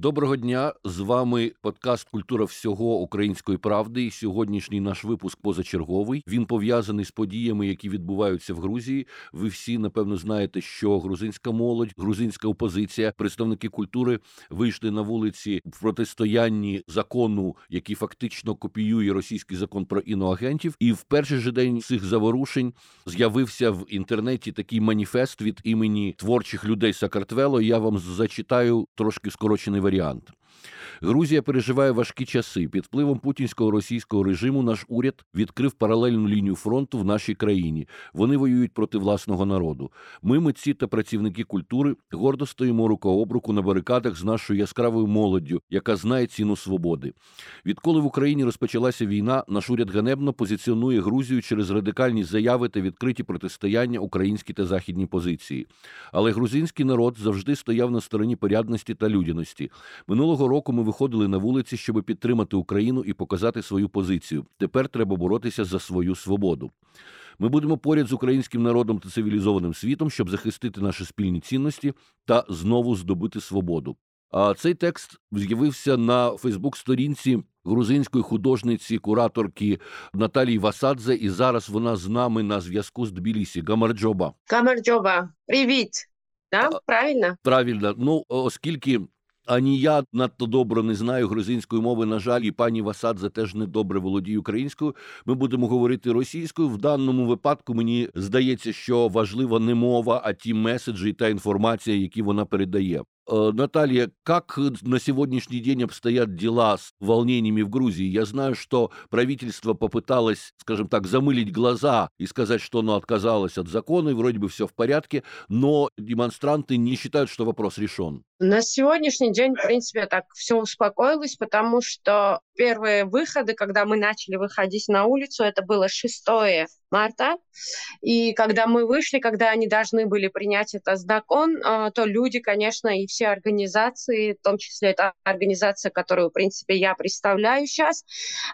Доброго дня! З вами подкаст Культура всього української правди. І сьогоднішній наш випуск позачерговий. Він пов'язаний з подіями, які відбуваються в Грузії. Ви всі напевно знаєте, що грузинська молодь, грузинська опозиція, представники культури вийшли на вулиці в протистоянні закону, який фактично копіює російський закон про іноагентів. І в перший же день цих заворушень з'явився в інтернеті такий маніфест від імені творчих людей Сакартвело. Я вам зачитаю трошки скорочений варіант. вариант. Грузія переживає важкі часи. Під впливом путінського російського режиму наш уряд відкрив паралельну лінію фронту в нашій країні. Вони воюють проти власного народу. Ми, митці та працівники культури, гордо стоїмо рука об руку на барикадах з нашою яскравою молоддю, яка знає ціну свободи. Відколи в Україні розпочалася війна, наш уряд ганебно позиціонує Грузію через радикальні заяви та відкриті протистояння українській та західній позиції. Але грузинський народ завжди стояв на стороні порядності та людяності. Минулого року ми виходили на вулиці, щоб підтримати Україну і показати свою позицію. Тепер треба боротися за свою свободу. Ми будемо поряд з українським народом та цивілізованим світом, щоб захистити наші спільні цінності та знову здобути свободу. А цей текст з'явився на Фейсбук-сторінці грузинської художниці, кураторки Наталії Васадзе, і зараз вона з нами на зв'язку з Тбілісі. Гамарджоба. Гамарджоба, привіт! Да? Правильно? Правильно. Ну, оскільки ані я надто добре не знаю грузинської мови. На жаль, і пані Васадзе теж не добре володіє українською. Ми будемо говорити російською. В даному випадку мені здається, що важлива не мова, а ті меседжі та інформація, які вона передає. Э, Наталья, как на сегодняшний день обстоят дела с волнениями в Грузии? Я знаю, что правительство попыталось, скажем так, замылить глаза и сказать, что оно отказалось от закона, и вроде бы все в порядке, но демонстранты не считают, что вопрос решен. На сегодняшний день, в принципе, так все успокоилось, потому что первые выходы, когда мы начали выходить на улицу, это было 6 марта. И когда мы вышли, когда они должны были принять этот закон, а, то люди, конечно, и все организации, в том числе это организация, которую, в принципе, я представляю сейчас,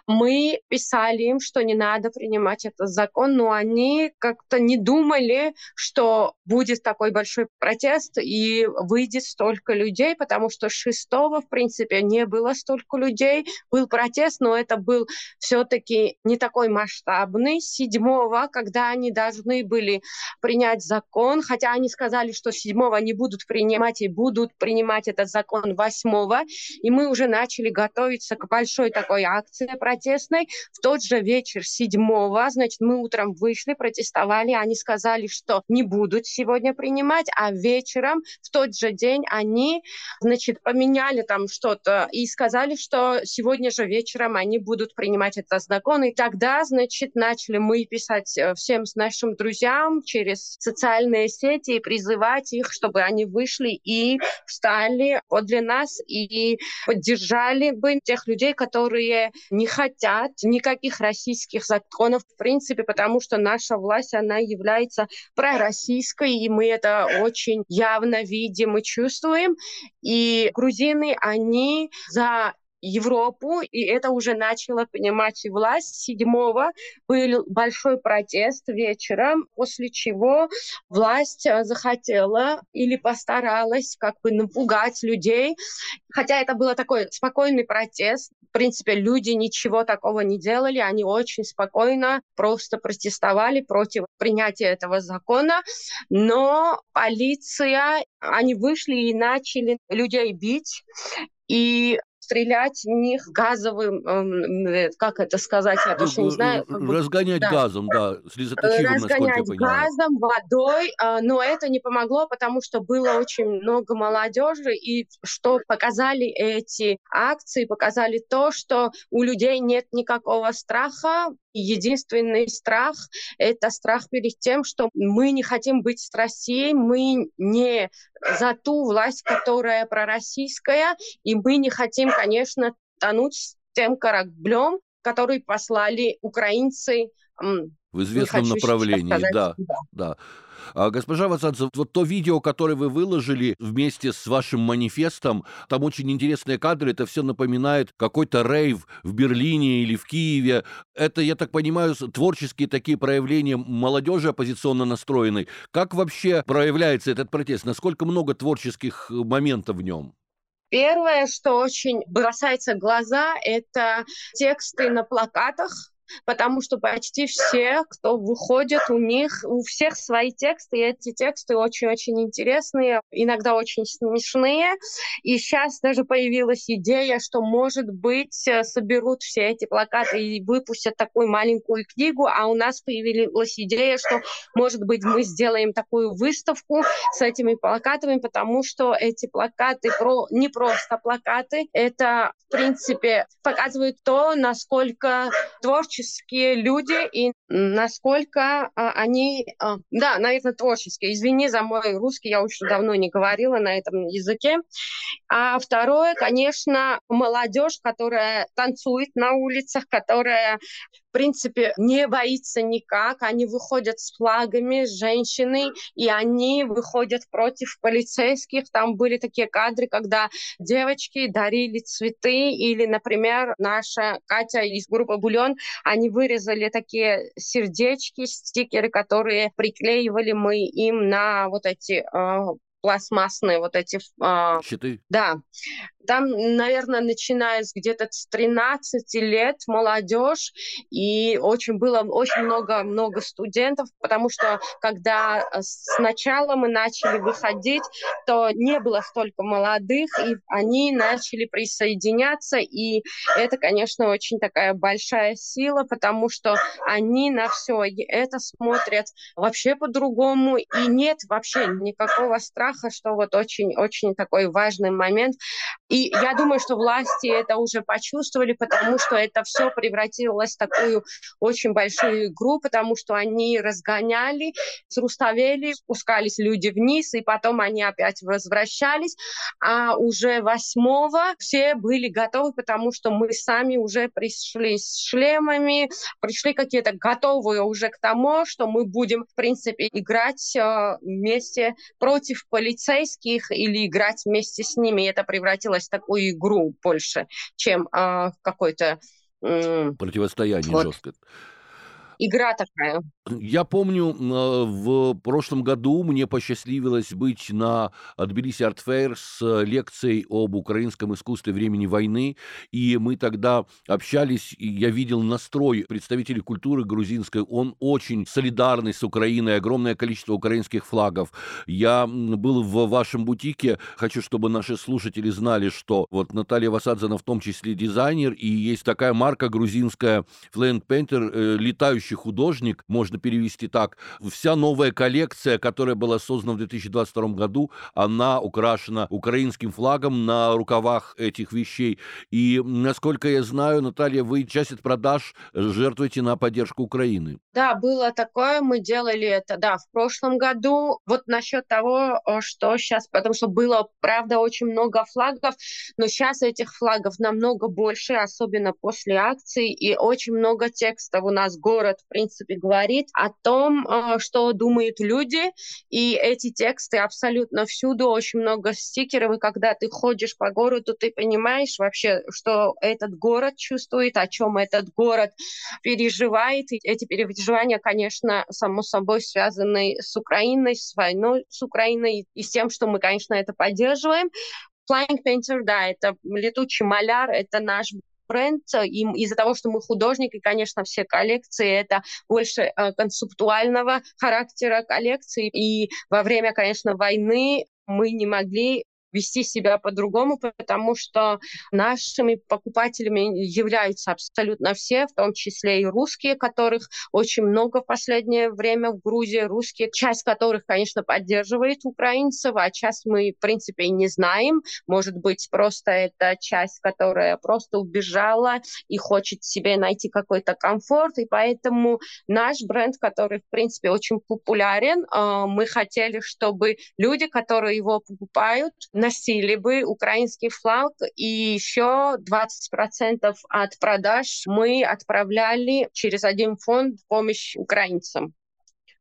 мы писали им, что не надо принимать этот закон, но они как-то не думали, что будет такой большой протест и выйдет столько людей, потому что шестого, в принципе, не было столько людей, был протест, но это был все-таки не такой масштабный. Седьмого, когда они должны были принять закон, хотя они сказали, что седьмого не будут принимать и будут принимать этот закон восьмого, и мы уже начали готовиться к большой такой акции протестной. В тот же вечер седьмого, значит, мы утром вышли, протестовали, они сказали, что не будут сегодня принимать, а вечером в тот же день они, значит, поменяли там что-то и сказали, что сегодня же вечером они будут принимать этот закон. И тогда, значит, начали мы писать э, всем нашим друзьям через социальные сети и призывать их, чтобы они вышли и встали подле нас и поддержали бы тех людей, которые не хотят никаких российских законов в принципе, потому что наша власть, она является пророссийской, и мы это очень явно видим и чувствуем. И грузины, они за Европу, и это уже начало понимать и власть. Седьмого был большой протест вечером, после чего власть э, захотела или постаралась как бы напугать людей, хотя это был такой спокойный протест. В принципе, люди ничего такого не делали, они очень спокойно просто протестовали против принятия этого закона, но полиция, они вышли и начали людей бить, и стрелять в них газовым, э, как это сказать, я точно не знаю. Разгонять да. газом, да, слезоточивым, Разгонять газом, водой, а, но это не помогло, потому что было очень много молодежи, и что показали эти акции, показали то, что у людей нет никакого страха, единственный страх – это страх перед тем, что мы не хотим быть с Россией, мы не за ту власть, которая пророссийская, и мы не хотим, конечно, тонуть с тем кораблем, который послали украинцы в известном направлении, да, да. А, госпожа Васадзе, вот то видео, которое вы выложили вместе с вашим манифестом, там очень интересные кадры, это все напоминает какой-то рейв в Берлине или в Киеве. Это, я так понимаю, творческие такие проявления молодежи оппозиционно настроенной. Как вообще проявляется этот протест? Насколько много творческих моментов в нем? Первое, что очень бросается в глаза, это тексты на плакатах, потому что почти все, кто выходит, у них, у всех свои тексты, и эти тексты очень-очень интересные, иногда очень смешные. И сейчас даже появилась идея, что, может быть, э, соберут все эти плакаты и выпустят такую маленькую книгу, а у нас появилась идея, что, может быть, мы сделаем такую выставку с этими плакатами, потому что эти плакаты про, не просто плакаты, это, в принципе, показывает то, насколько творчество творческие люди и насколько а, они, а, да, наверное, творческие. Извини за мой русский, я очень давно не говорила на этом языке. А второе, конечно, молодежь, которая танцует на улицах, которая принципе, не боится никак. Они выходят с флагами, с женщиной, и они выходят против полицейских. Там были такие кадры, когда девочки дарили цветы, или, например, наша Катя из группы «Бульон», они вырезали такие сердечки, стикеры, которые приклеивали мы им на вот эти э, пластмассные вот эти... Э, Щиты? Да. Там, наверное, начиная с где-то с 13 лет молодежь, и очень было очень много-много студентов, потому что когда э, сначала мы начали выходить, то не было столько молодых, и они начали присоединяться, и это, конечно, очень такая большая сила, потому что они на все это смотрят вообще по-другому, и нет вообще никакого страха, что вот очень-очень такой важный момент. И я думаю, что власти это уже почувствовали, потому что это все превратилось в такую очень большую игру, потому что они разгоняли, сруставели, спускались люди вниз, и потом они опять возвращались. А уже восьмого все были готовы, потому что мы сами уже пришли с шлемами, пришли какие-то готовые уже к тому, что мы будем, в принципе, играть э, вместе против полицейских или играть вместе с ними. И это превратилось в такую игру больше, чем э, какой-то... Э, Противостояние вот. жесткое игра такая. Я помню, а, в прошлом году мне посчастливилось быть на Тбилиси Арт Фейр с лекцией об украинском искусстве времени войны, и мы тогда общались, и я видел настрой представителей культуры грузинской, он очень солидарный с Украиной, огромное количество украинских флагов. Я был в вашем бутике, хочу, чтобы наши слушатели знали, что вот Наталья Васадзана в том числе дизайнер, и есть такая марка грузинская Flying Painter, э, летающий художник, можно можно перевести так. Вся новая коллекция, которая была создана в 2022 году, она украшена украинским флагом на рукавах этих вещей. И, насколько я знаю, Наталья, вы часть от продаж жертвуете на поддержку Украины. Да, было такое, мы делали это, да, в прошлом году. Вот насчет того, что сейчас, потому что было, правда, очень много флагов, но сейчас этих флагов намного больше, особенно после акции, и очень много текстов у нас город, в принципе, говорит, говорит о том, э, что думают люди, и эти тексты абсолютно всюду, очень много стикеров, и когда ты ходишь по городу, ты понимаешь вообще, что этот город чувствует, о чем этот город переживает, и эти переживания, конечно, само собой связаны с Украиной, с войной с Украиной и с тем, что мы, конечно, это поддерживаем. Flying Painter, да, это летучий маляр, это наш бренд. Им из-за того, что мы художники, конечно, все коллекции это больше э, концептуального характера коллекции. И во время, конечно, войны мы не могли вести себя по-другому, потому что нашими покупателями являются абсолютно все, в том числе и русские, которых очень много в последнее время в Грузии, русские, часть которых, конечно, поддерживает украинцев, а часть мы, в принципе, и не знаем. Может быть, просто это часть, которая просто убежала и хочет себе найти какой-то комфорт, и поэтому наш бренд, который, в принципе, очень популярен, э, мы хотели, чтобы люди, которые его покупают, носили бы украинский флаг, и еще 20% от продаж мы отправляли через один фонд помощь украинцам.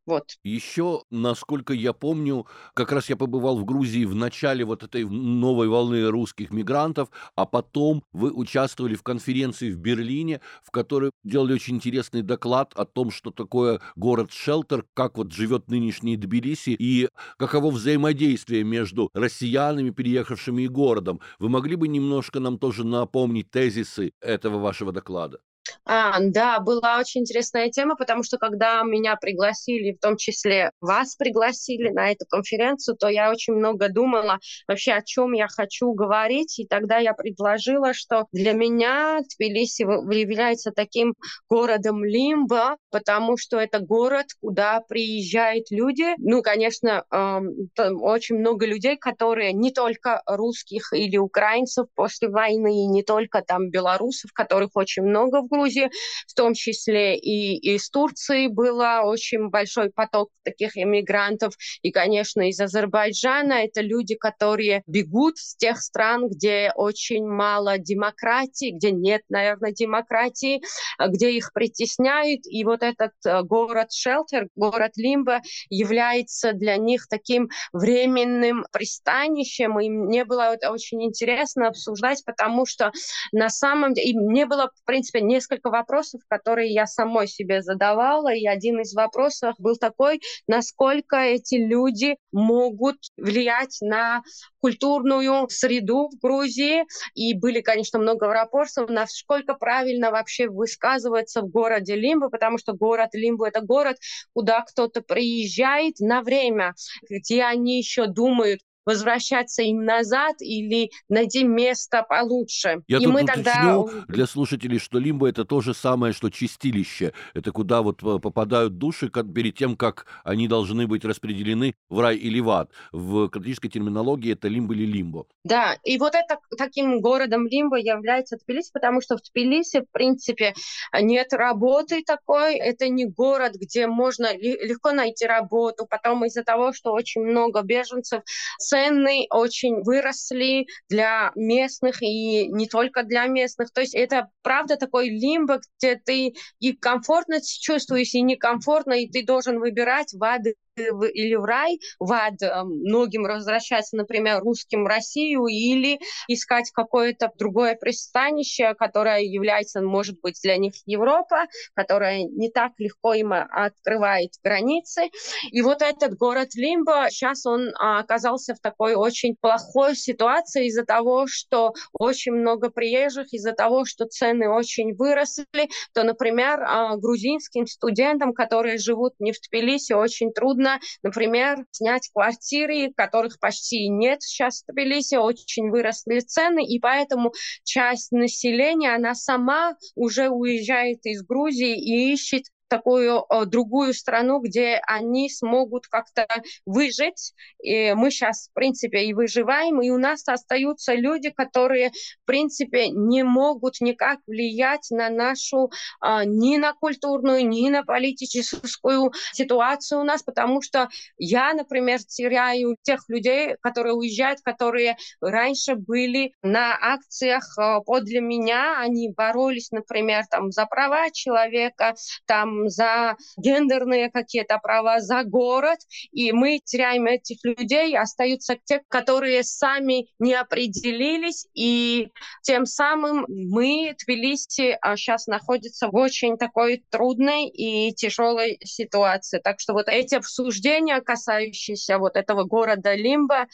Вот. Еще, насколько я помню, как раз я побывал в Грузии в начале вот этой новой волны русских мигрантов, а потом вы участвовали в конференции в Берлине, в которой делали очень интересный доклад о том, что такое город-шелтер, как вот живет нынешний Тбилиси и каково взаимодействие между россиянами, переехавшими и городом. Вы могли бы немножко нам тоже напомнить тезисы этого вашего доклада? А, да, была очень интересная тема, потому что когда меня пригласили, в том числе вас пригласили на эту конференцию, то я очень много думала вообще, о чем я хочу говорить, и тогда я предложила, что для меня Тбилиси является таким городом лимба, потому что это город, куда приезжают люди. Ну, конечно, э, очень много людей, которые не только русских или украинцев после войны, и не только там белорусов, которых очень много в Грузии, в том числе и из Турции было очень большой поток таких иммигрантов, и, конечно, из Азербайджана. Это люди, которые бегут с тех стран, где очень мало демократии, где нет, наверное, демократии, где их притесняют. И вот этот э, город Шелтер, город Лимба, является для них таким временным пристанищем. И мне было это очень интересно обсуждать, потому что на самом деле, и мне было, в принципе, несколько вопросов, которые я самой себе задавала, и один из вопросов был такой, насколько эти люди могут влиять на культурную среду в Грузии, и были, конечно, много вопросов, насколько правильно вообще высказываться в городе Лимбо, потому что город Лимбо — это город, куда кто-то приезжает на время, где они еще думают, возвращаться им назад или найти место получше. Я и тут мы тогда... для слушателей, что лимбо это то же самое, что чистилище. Это куда вот э, попадают души перед тем, как они должны быть распределены в рай или в ад. В католической терминологии это лимбо или лимбо. Да, и вот это таким городом лимбо является Тбилиси, потому что в Тбилиси, в принципе, нет работы такой. Это не город, где можно легко найти работу. Потом из-за того, что очень много беженцев с цены очень выросли для местных и не только для местных. То есть это правда такой лимбо, где ты и комфортно чувствуешь, и некомфортно, и ты должен выбирать воды или в рай, в ад, э, многим возвращаться, например, русским в Россию или искать какое-то другое пристанище, которое является, может быть, для них Европа, которая не так легко им открывает границы. И вот этот город Лимбо, сейчас он а, оказался в такой очень плохой ситуации из-за того, что очень много приезжих, из-за того, что цены очень выросли, то, например, а, грузинским студентам, которые живут не в Тбилиси, очень трудно трудно, например, снять квартиры, которых почти нет сейчас в Тбилиси, очень выросли цены, и поэтому часть населения, она сама уже уезжает из Грузии и ищет такую э, другую страну, где они смогут как-то выжить. И мы сейчас, в принципе, и выживаем, и у нас остаются люди, которые, в принципе, не могут никак влиять на нашу э, ни на культурную, ни на политическую ситуацию у нас, потому что я, например, теряю тех людей, которые уезжают, которые раньше были на акциях э, подле меня, они боролись, например, там за права человека, там за гендерные какие-то права, за город, и мы теряем этих людей, остаются те, которые сами не определились, и тем самым мы, Тбилиси, сейчас а, находится в очень такой трудной и тяжелой ситуации. Так что вот эти обсуждения, касающиеся вот этого города Лимба,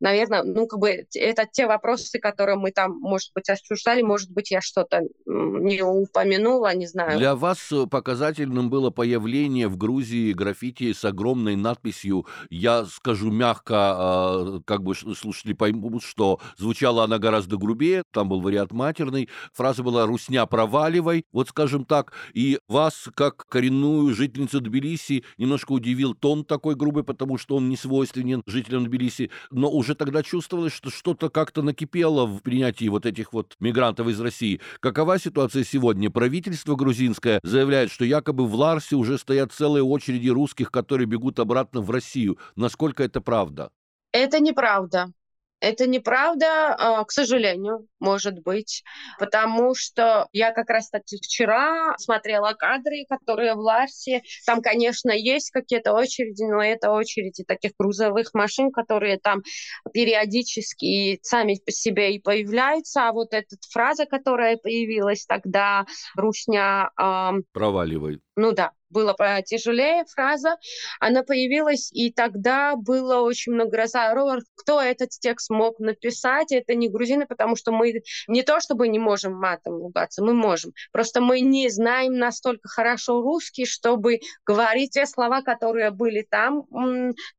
наверное, ну, как бы это те вопросы, которые мы там, может быть, обсуждали, может быть, я что-то не упомянула, не знаю. Для вас э, показательным было появление в Грузии граффити с огромной надписью, я скажу мягко, а, как бы слушатели поймут, что звучала она гораздо грубее, там был вариант матерный, фраза была «русня проваливай», вот скажем так, и вас, как коренную жительницу Тбилиси, немножко удивил тон такой грубый, потому что он не свойственен жителям Тбилиси, но уже тогда чувствовалось, что что-то как-то накипело в принятии вот этих вот мигрантов из России. Какова ситуация сегодня? Правительство грузинское заявляет, что якобы в Ларсе уже стоят целые очереди русских, которые бегут обратно в Россию. Насколько это правда? Это неправда. Это неправда, а, к сожалению, может быть, потому что я как раз таки вчера смотрела кадры, которые в Ларсе. Там, конечно, есть какие-то очереди, но это очереди таких грузовых машин, которые там периодически сами по себе и появляются. А вот эта фраза, которая появилась тогда, Русня... Эм... Проваливай. Ну да, было потяжелее фраза, она появилась, и тогда было очень много разговоров, кто этот текст мог написать, это не грузины, потому что мы не то чтобы не можем матом ругаться, мы можем, просто мы не знаем настолько хорошо русский, чтобы говорить те слова, которые были там,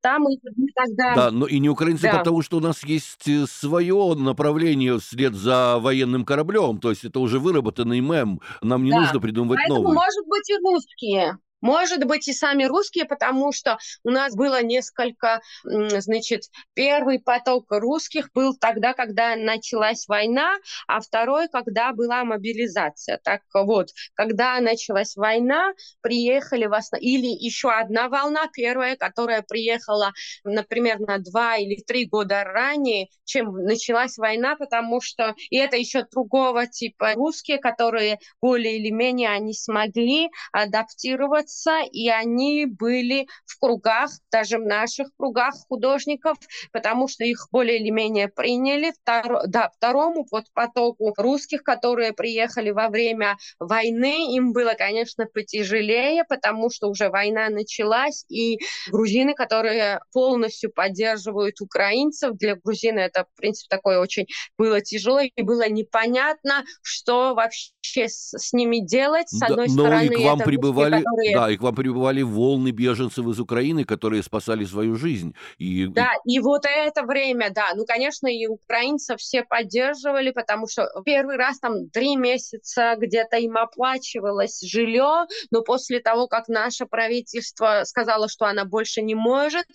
там и тогда. Да, но и не украинцы, да. потому что у нас есть э, свое направление вслед за военным кораблем, то есть это уже выработанный мем, нам не да. нужно придумывать Поэтому, новый. может быть, и русские. Может быть, и сами русские, потому что у нас было несколько, значит, первый поток русских был тогда, когда началась война, а второй, когда была мобилизация. Так вот, когда началась война, приехали в основном, или еще одна волна, первая, которая приехала, например, на два или три года ранее, чем началась война, потому что, и это еще другого типа русские, которые более или менее они смогли адаптировать заниматься, и они были в кругах, даже в наших кругах художников, потому что их более или менее приняли. Втор... Да, второму вот потоку русских, которые приехали во время войны, им было, конечно, потяжелее, потому что уже война началась, и грузины, которые полностью поддерживают украинцев, для грузин это, в принципе, такое очень было тяжело, и было непонятно, что вообще с, с ними делать. С одной да, стороны, но и к вам прибывали, русские, которые... да, и к вам прибывали волны беженцев из Украины, которые спасали свою жизнь. И... Да, и вот это время, да, ну, конечно, и украинцев все поддерживали, потому что первый раз там три месяца где-то им оплачивалось жилье, но после того, как наше правительство сказало, что она больше не может,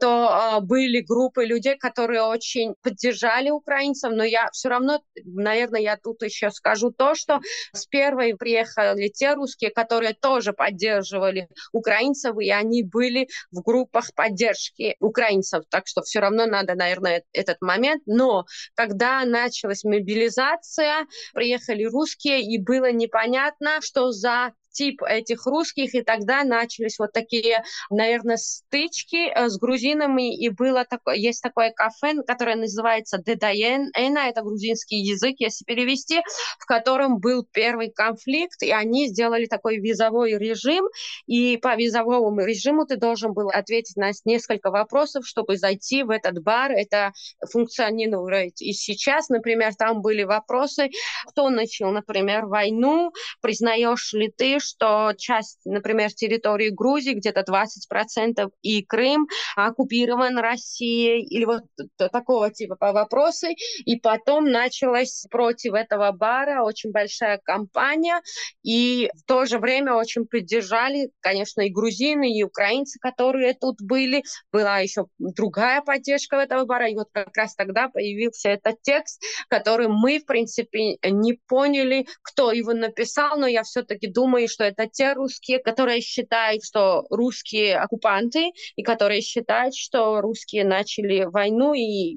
то э, были группы людей, которые очень поддержали украинцев, но я все равно, наверное, я тут еще скажу то, что с первой приехали те русские, которые тоже поддерживали украинцев, и они были в группах поддержки украинцев. Так что все равно надо, наверное, этот момент. Но когда началась мобилизация, приехали русские, и было непонятно, что за тип этих русских, и тогда начались вот такие, наверное, стычки э, с грузинами, и было такое, есть такое кафе, которое называется Дедаен, это грузинский язык, если перевести, в котором был первый конфликт, и они сделали такой визовой режим, и по визовому режиму ты должен был ответить на несколько вопросов, чтобы зайти в этот бар, это функционирует и сейчас, например, там были вопросы, кто начал, например, войну, признаешь ли ты, что часть, например, территории Грузии, где-то 20%, и Крым оккупирован Россией, или вот такого типа вопросы. И потом началась против этого бара очень большая кампания, и в то же время очень поддержали, конечно, и грузины, и украинцы, которые тут были. Была еще другая поддержка этого бара, и вот как раз тогда появился этот текст, который мы, в принципе, не поняли, кто его написал, но я все-таки думаю, что это те русские, которые считают, что русские оккупанты, и которые считают, что русские начали войну, и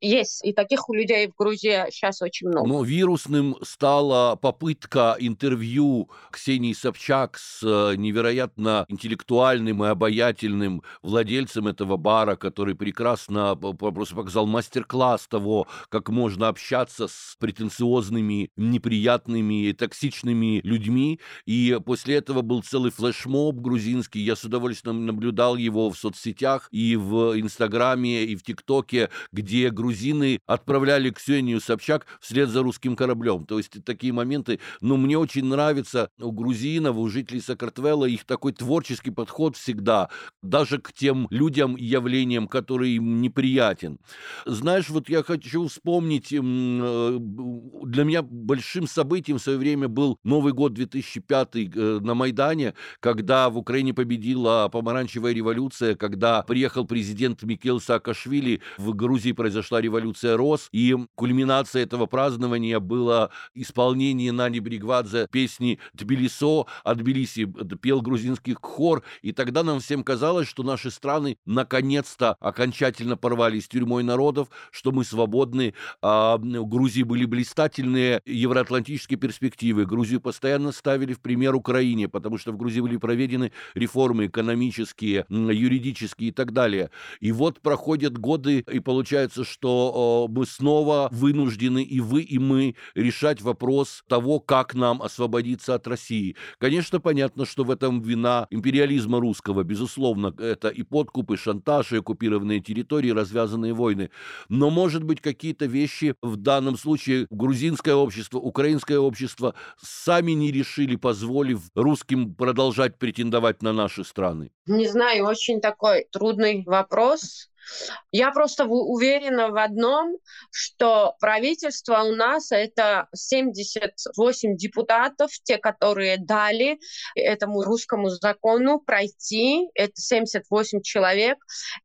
есть. И таких у людей в Грузии сейчас очень много. Но вирусным стала попытка интервью Ксении Собчак с э, невероятно интеллектуальным и обаятельным владельцем этого бара, который прекрасно просто показал мастер-класс того, как можно общаться с претенциозными, неприятными токсичными людьми. И после этого был целый флешмоб грузинский. Я с удовольствием наблюдал его в соцсетях и в Инстаграме, и в ТикТоке, где грузины отправляли Ксению Собчак вслед за русским кораблем. То есть такие моменты. Но мне очень нравится у грузинов, у жителей Сакартвела их такой творческий подход всегда, даже к тем людям и явлениям, которые им неприятен. Знаешь, вот я хочу вспомнить, э, для меня большим событием в свое время был Новый год 2005 10 э, на Майдане, когда в Украине победила помаранчевая революция, когда приехал президент Микел Саакашвили, в Грузии произошла революция РОС, и кульминация этого празднования было исполнение Нани Бригвадзе песни «Тбилисо», от Тбилиси пел грузинский хор, и тогда нам всем казалось, что наши страны наконец-то окончательно порвались тюрьмой народов, что мы свободны, а в Грузии были блистательные евроатлантические перспективы. Грузию постоянно ставили в пример Украине, потому что в Грузии были проведены реформы экономические, юридические и так далее. И вот проходят годы, и получается, что мы снова вынуждены и вы, и мы решать вопрос того, как нам освободиться от России. Конечно, понятно, что в этом вина империализма русского, безусловно, это и подкуп, и шантаж, и оккупированные территории, развязанные войны. Но, может быть, какие-то вещи в данном случае грузинское общество, украинское общество сами не решили, позволив русским продолжать претендовать на наши страны? Не знаю, очень такой трудный вопрос. Я просто уверена в одном, что правительство у нас это 78 депутатов, те, которые дали этому русскому закону пройти, это 78 человек.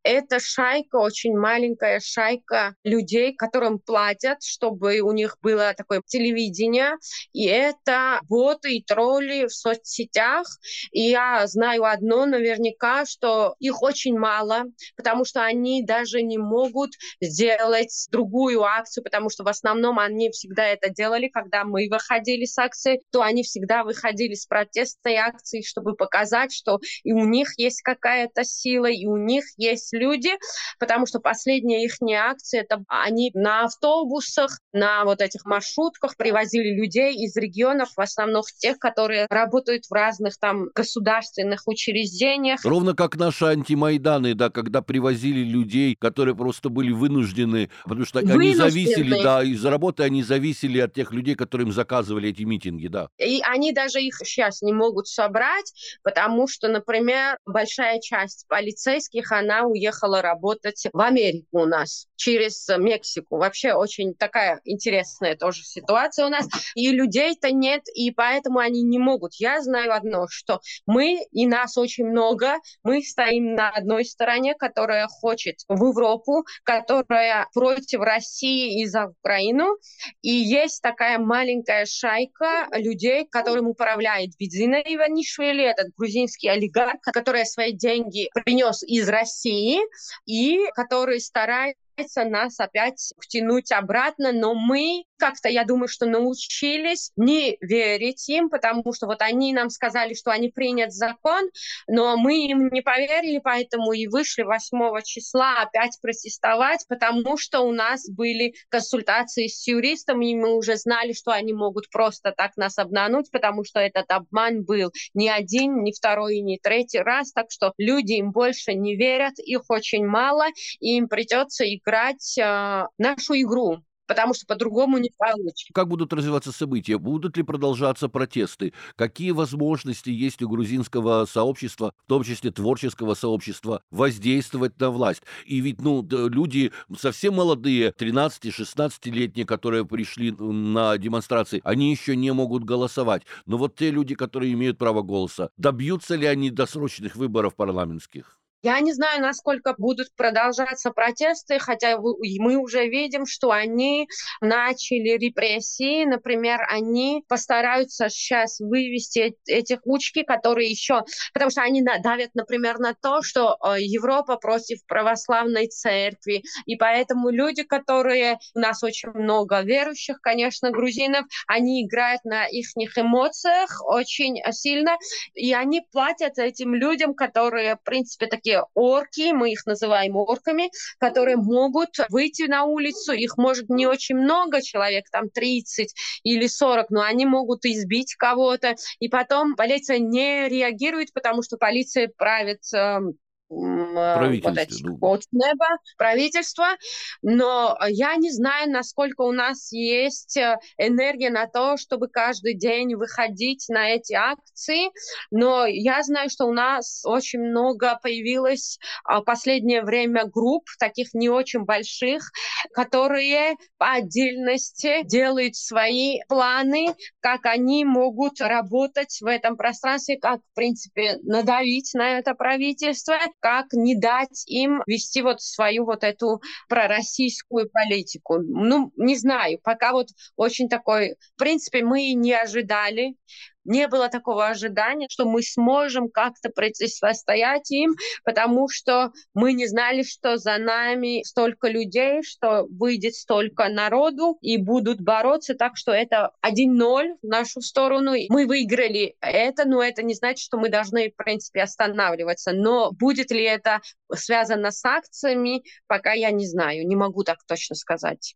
Это шайка, очень маленькая шайка людей, которым платят, чтобы у них было такое телевидение, и это боты и тролли в соцсетях. И я знаю одно наверняка, что их очень мало, потому что они даже не могут сделать другую акцию, потому что в основном они всегда это делали, когда мы выходили с акции, то они всегда выходили с протестной акцией, чтобы показать, что и у них есть какая-то сила, и у них есть люди, потому что последняя их акция, это они на автобусах, на вот этих маршрутках привозили людей из регионов, в основном тех, которые работают в разных там государственных учреждениях. Ровно как наши антимайданы, да, когда привозили людей, которые просто были вынуждены, потому что вынуждены. они зависели, да, из работы они зависели от тех людей, которые им заказывали эти митинги, да. И они даже их сейчас не могут собрать, потому что, например, большая часть полицейских, она уехала работать в Америку у нас через Мексику. Вообще очень такая интересная тоже ситуация у нас. И людей-то нет, и поэтому они не могут. Я знаю одно, что мы, и нас очень много, мы стоим на одной стороне, которая хочет хочет в Европу, которая против России и за Украину. И есть такая маленькая шайка людей, которым управляет Бедзина Иванишвили, этот грузинский олигарх, который свои деньги принес из России и который старается нас опять втянуть обратно, но мы как-то, я думаю, что научились не верить им, потому что вот они нам сказали, что они принят закон, но мы им не поверили, поэтому и вышли 8 числа опять протестовать, потому что у нас были консультации с юристом, и мы уже знали, что они могут просто так нас обмануть, потому что этот обман был не один, не второй, не третий раз, так что люди им больше не верят, их очень мало, и им придется играть э, нашу игру потому что по-другому не получится. Как будут развиваться события? Будут ли продолжаться протесты? Какие возможности есть у грузинского сообщества, в том числе творческого сообщества, воздействовать на власть? И ведь, ну, люди совсем молодые, 13-16-летние, которые пришли на демонстрации, они еще не могут голосовать. Но вот те люди, которые имеют право голоса, добьются ли они досрочных выборов парламентских? Я не знаю, насколько будут продолжаться протесты, хотя мы уже видим, что они начали репрессии. Например, они постараются сейчас вывести этих учки, которые еще... Потому что они давят, например, на то, что э, Европа против православной церкви. И поэтому люди, которые... У нас очень много верующих, конечно, грузинов, они играют на их эмоциях очень сильно. И они платят этим людям, которые, в принципе, такие орки, мы их называем орками, которые могут выйти на улицу, их может не очень много человек, там 30 или 40, но они могут избить кого-то, и потом полиция не реагирует, потому что полиция правит эм, вот эти ну. неба, правительства, но я не знаю, насколько у нас есть э, энергия на то, чтобы каждый день выходить на эти акции, но я знаю, что у нас очень много появилось а, в последнее время групп, таких не очень больших, которые по отдельности делают свои планы, как они могут работать в этом пространстве, как, в принципе, надавить на это правительство, как не дать им вести вот свою вот эту пророссийскую политику. Ну, не знаю, пока вот очень такой... В принципе, мы не ожидали, не было такого ожидания, что мы сможем как-то противостоять им, потому что мы не знали, что за нами столько людей, что выйдет столько народу и будут бороться, так что это 1-0 в нашу сторону. Мы выиграли это, но это не значит, что мы должны, в принципе, останавливаться. Но будет ли это связано с акциями, пока я не знаю, не могу так точно сказать.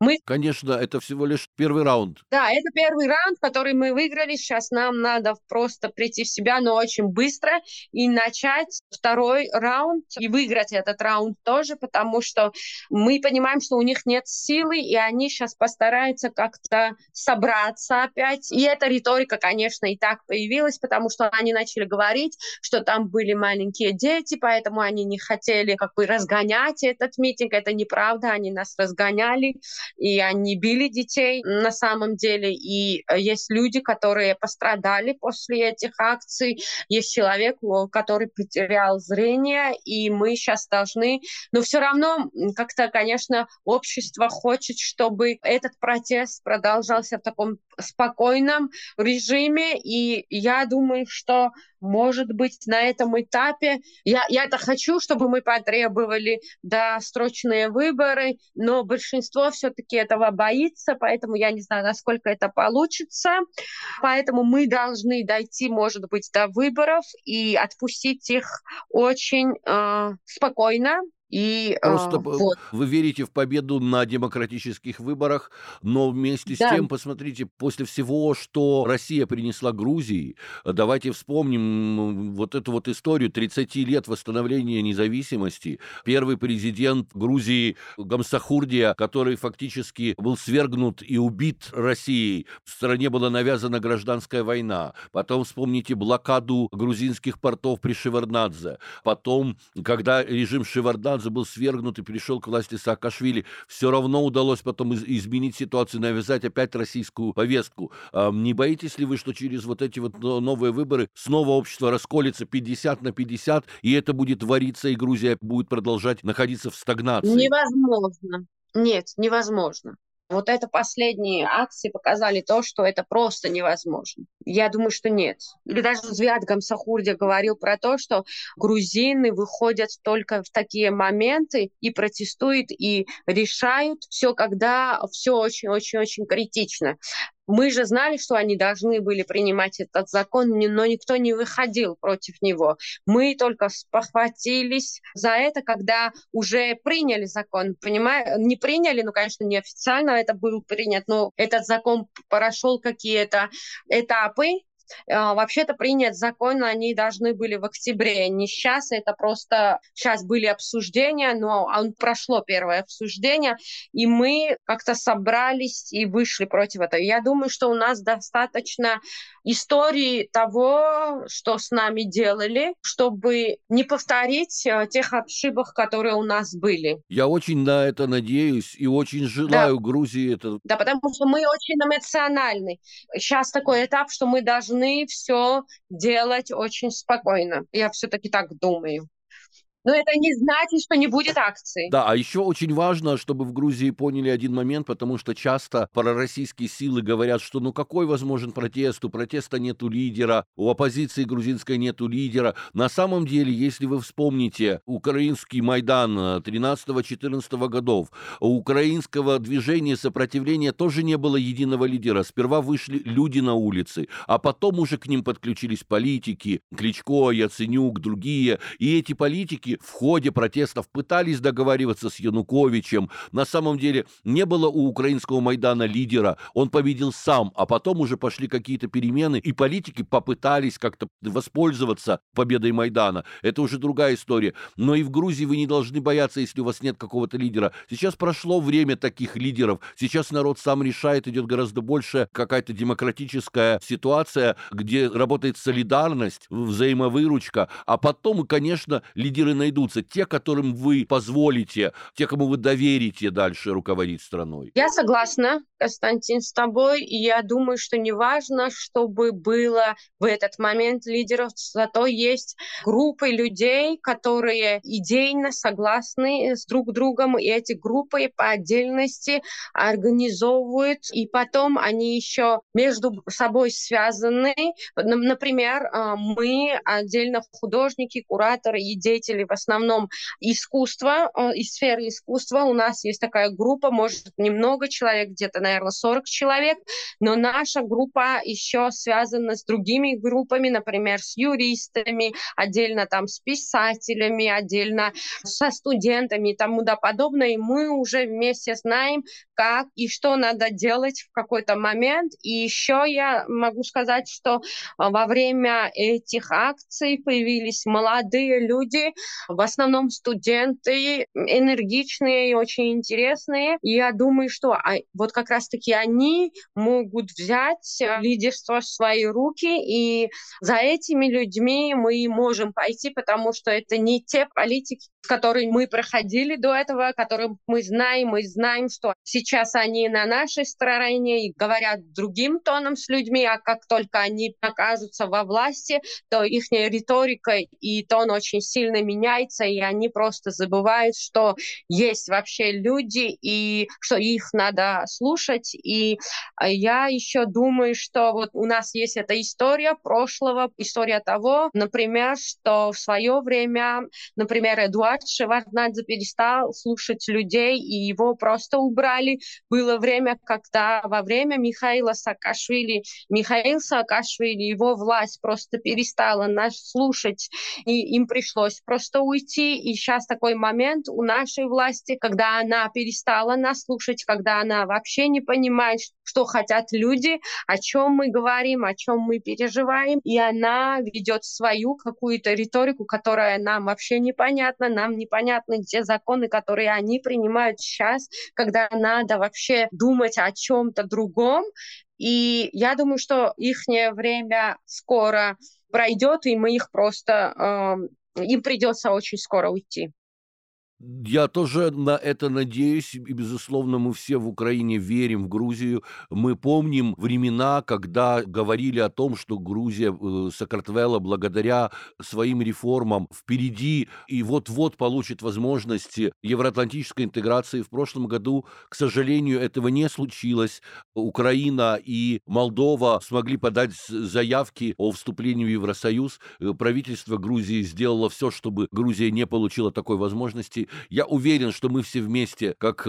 Мы... Конечно, это всего лишь первый раунд. Да, это первый раунд, который мы выиграли. Сейчас нам надо просто прийти в себя, но очень быстро, и начать второй раунд, и выиграть этот раунд тоже, потому что мы понимаем, что у них нет силы, и они сейчас постараются как-то собраться опять. И эта риторика, конечно, и так появилась, потому что они начали говорить, что там были маленькие дети, поэтому они не хотели как бы разгонять этот митинг. Это неправда, они нас разгоняли и они били детей на самом деле, и э, есть люди, которые пострадали после этих акций, есть человек, который потерял зрение, и мы сейчас должны, но все равно как-то, конечно, общество хочет, чтобы этот протест продолжался в таком спокойном режиме, и я думаю, что может быть, на этом этапе. Я, я это хочу, чтобы мы потребовали досрочные выборы, но большинство все-таки этого боится, поэтому я не знаю, насколько это получится. Поэтому мы должны дойти, может быть, до выборов и отпустить их очень э, спокойно, и, Просто а, вот. вы верите в победу на демократических выборах, но вместе да. с тем, посмотрите, после всего, что Россия принесла Грузии, давайте вспомним вот эту вот историю 30 лет восстановления независимости. Первый президент Грузии Гамсахурдия, который фактически был свергнут и убит Россией. В стране была навязана гражданская война. Потом вспомните блокаду грузинских портов при Шеварднадзе. Потом, когда режим Шеварднадзе Меладзе был свергнут и перешел к власти Саакашвили, все равно удалось потом изменить ситуацию, навязать опять российскую повестку. Не боитесь ли вы, что через вот эти вот новые выборы снова общество расколется 50 на 50, и это будет вариться, и Грузия будет продолжать находиться в стагнации? Невозможно. Нет, невозможно. Вот это последние акции показали то, что это просто невозможно. Я думаю, что нет. Или даже Звят Гамсахурди говорил про то, что грузины выходят только в такие моменты и протестуют, и решают все, когда все очень-очень-очень критично. Мы же знали, что они должны были принимать этот закон, но никто не выходил против него. Мы только спохватились за это, когда уже приняли закон. Понимаю, не приняли, ну, конечно, неофициально это был принят, но этот закон прошел какие-то этапы, вообще-то принят закон, они должны были в октябре, не сейчас, это просто сейчас были обсуждения, но он прошло первое обсуждение, и мы как-то собрались и вышли против этого. Я думаю, что у нас достаточно истории того, что с нами делали, чтобы не повторить э, тех ошибок, которые у нас были. Я очень на это надеюсь и очень желаю да. Грузии это. Да, потому что мы очень эмоциональны. Сейчас такой этап, что мы должны все делать очень спокойно. Я все-таки так думаю. Но это не значит, что не будет акций. Да, а еще очень важно, чтобы в Грузии поняли один момент, потому что часто пророссийские силы говорят, что ну какой возможен протест, у протеста нету лидера, у оппозиции грузинской нету лидера. На самом деле, если вы вспомните украинский Майдан 13-14 годов, у украинского движения сопротивления тоже не было единого лидера. Сперва вышли люди на улицы, а потом уже к ним подключились политики, Кличко, Яценюк, другие. И эти политики в ходе протестов пытались договариваться с Януковичем. На самом деле не было у украинского Майдана лидера, он победил сам, а потом уже пошли какие-то перемены, и политики попытались как-то воспользоваться победой Майдана. Это уже другая история. Но и в Грузии вы не должны бояться, если у вас нет какого-то лидера. Сейчас прошло время таких лидеров. Сейчас народ сам решает, идет гораздо больше какая-то демократическая ситуация, где работает солидарность, взаимовыручка, а потом, конечно, лидеры найдутся. Те, которым вы позволите, те, кому вы доверите дальше руководить страной. Я согласна, Константин, с тобой. И я думаю, что не важно, чтобы было в этот момент лидеров, зато есть группы людей, которые идейно согласны с друг другом, и эти группы по отдельности организовывают, и потом они еще между собой связаны. Например, а, мы отдельно художники, кураторы и деятели в основном искусства, а, из сферы искусства. У нас есть такая группа, может, немного человек, где-то, наверное, 40 человек, но наша группа еще связана с другими группами, например, с юристами, отдельно там с писателями, отдельно со студентами и тому подобное. И мы уже вместе знаем, как и что надо делать в какой-то момент. И еще я могу сказать, что а, во время этих акций появились молодые люди, в основном студенты, энергичные и очень интересные. И я думаю, что а, вот как раз-таки они могут взять э, лидерство в свои руки, и за этими людьми мы можем пойти, потому что это не те политики, которые мы проходили до этого, которых мы знаем, мы знаем, что сейчас они на нашей стороне и говорят другим тоном с людьми, а как только они окажутся во власти, то их риторика и тон очень сильно меняется, и они просто забывают, что есть вообще люди, и что их надо слушать. И я еще думаю, что вот у нас есть эта история прошлого, история того, например, что в свое время, например, Эдуард Шеварднадзе перестал слушать людей, и его просто убрали. Было время, когда во время Михаила Саакашвили, Михаил Саакашвили, его власть просто перестала нас слушать, и им пришлось просто уйти. И сейчас такой момент у нашей власти, когда она перестала нас слушать, когда она вообще не понимает, что хотят люди, о чем мы говорим, о чем мы переживаем, и она ведет свою какую-то риторику, которая нам вообще непонятна, нам непонятны те законы, которые они принимают сейчас, когда надо вообще думать о чем-то другом. И я думаю, что их время скоро пройдет, и мы их просто э, им придется очень скоро уйти. Я тоже на это надеюсь, и, безусловно, мы все в Украине верим в Грузию. Мы помним времена, когда говорили о том, что Грузия, э, Сакартвела, благодаря своим реформам впереди и вот-вот получит возможности евроатлантической интеграции. В прошлом году, к сожалению, этого не случилось. Украина и Молдова смогли подать заявки о вступлении в Евросоюз. Э, правительство Грузии сделало все, чтобы Грузия не получила такой возможности. Я уверен, что мы все вместе, как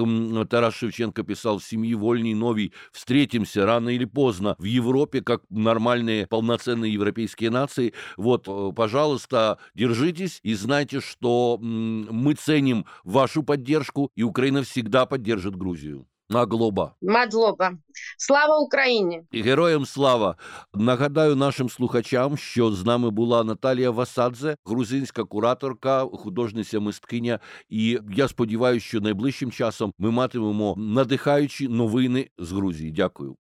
Тарас Шевченко писал, в семьи вольней новей, встретимся рано или поздно в Европе, как нормальные полноценные европейские нации. Вот, э, пожалуйста, держитесь и знайте, что мы ценим вашу поддержку, и Украина всегда поддержит Грузию. Маглоба. Мадлоба. Слава Україні! І героям слава! Нагадаю нашим слухачам, що з нами була Наталія Васадзе, грузинська кураторка, художниця мисткиня. І я сподіваюся, що найближчим часом ми матимемо надихаючі новини з Грузії. Дякую.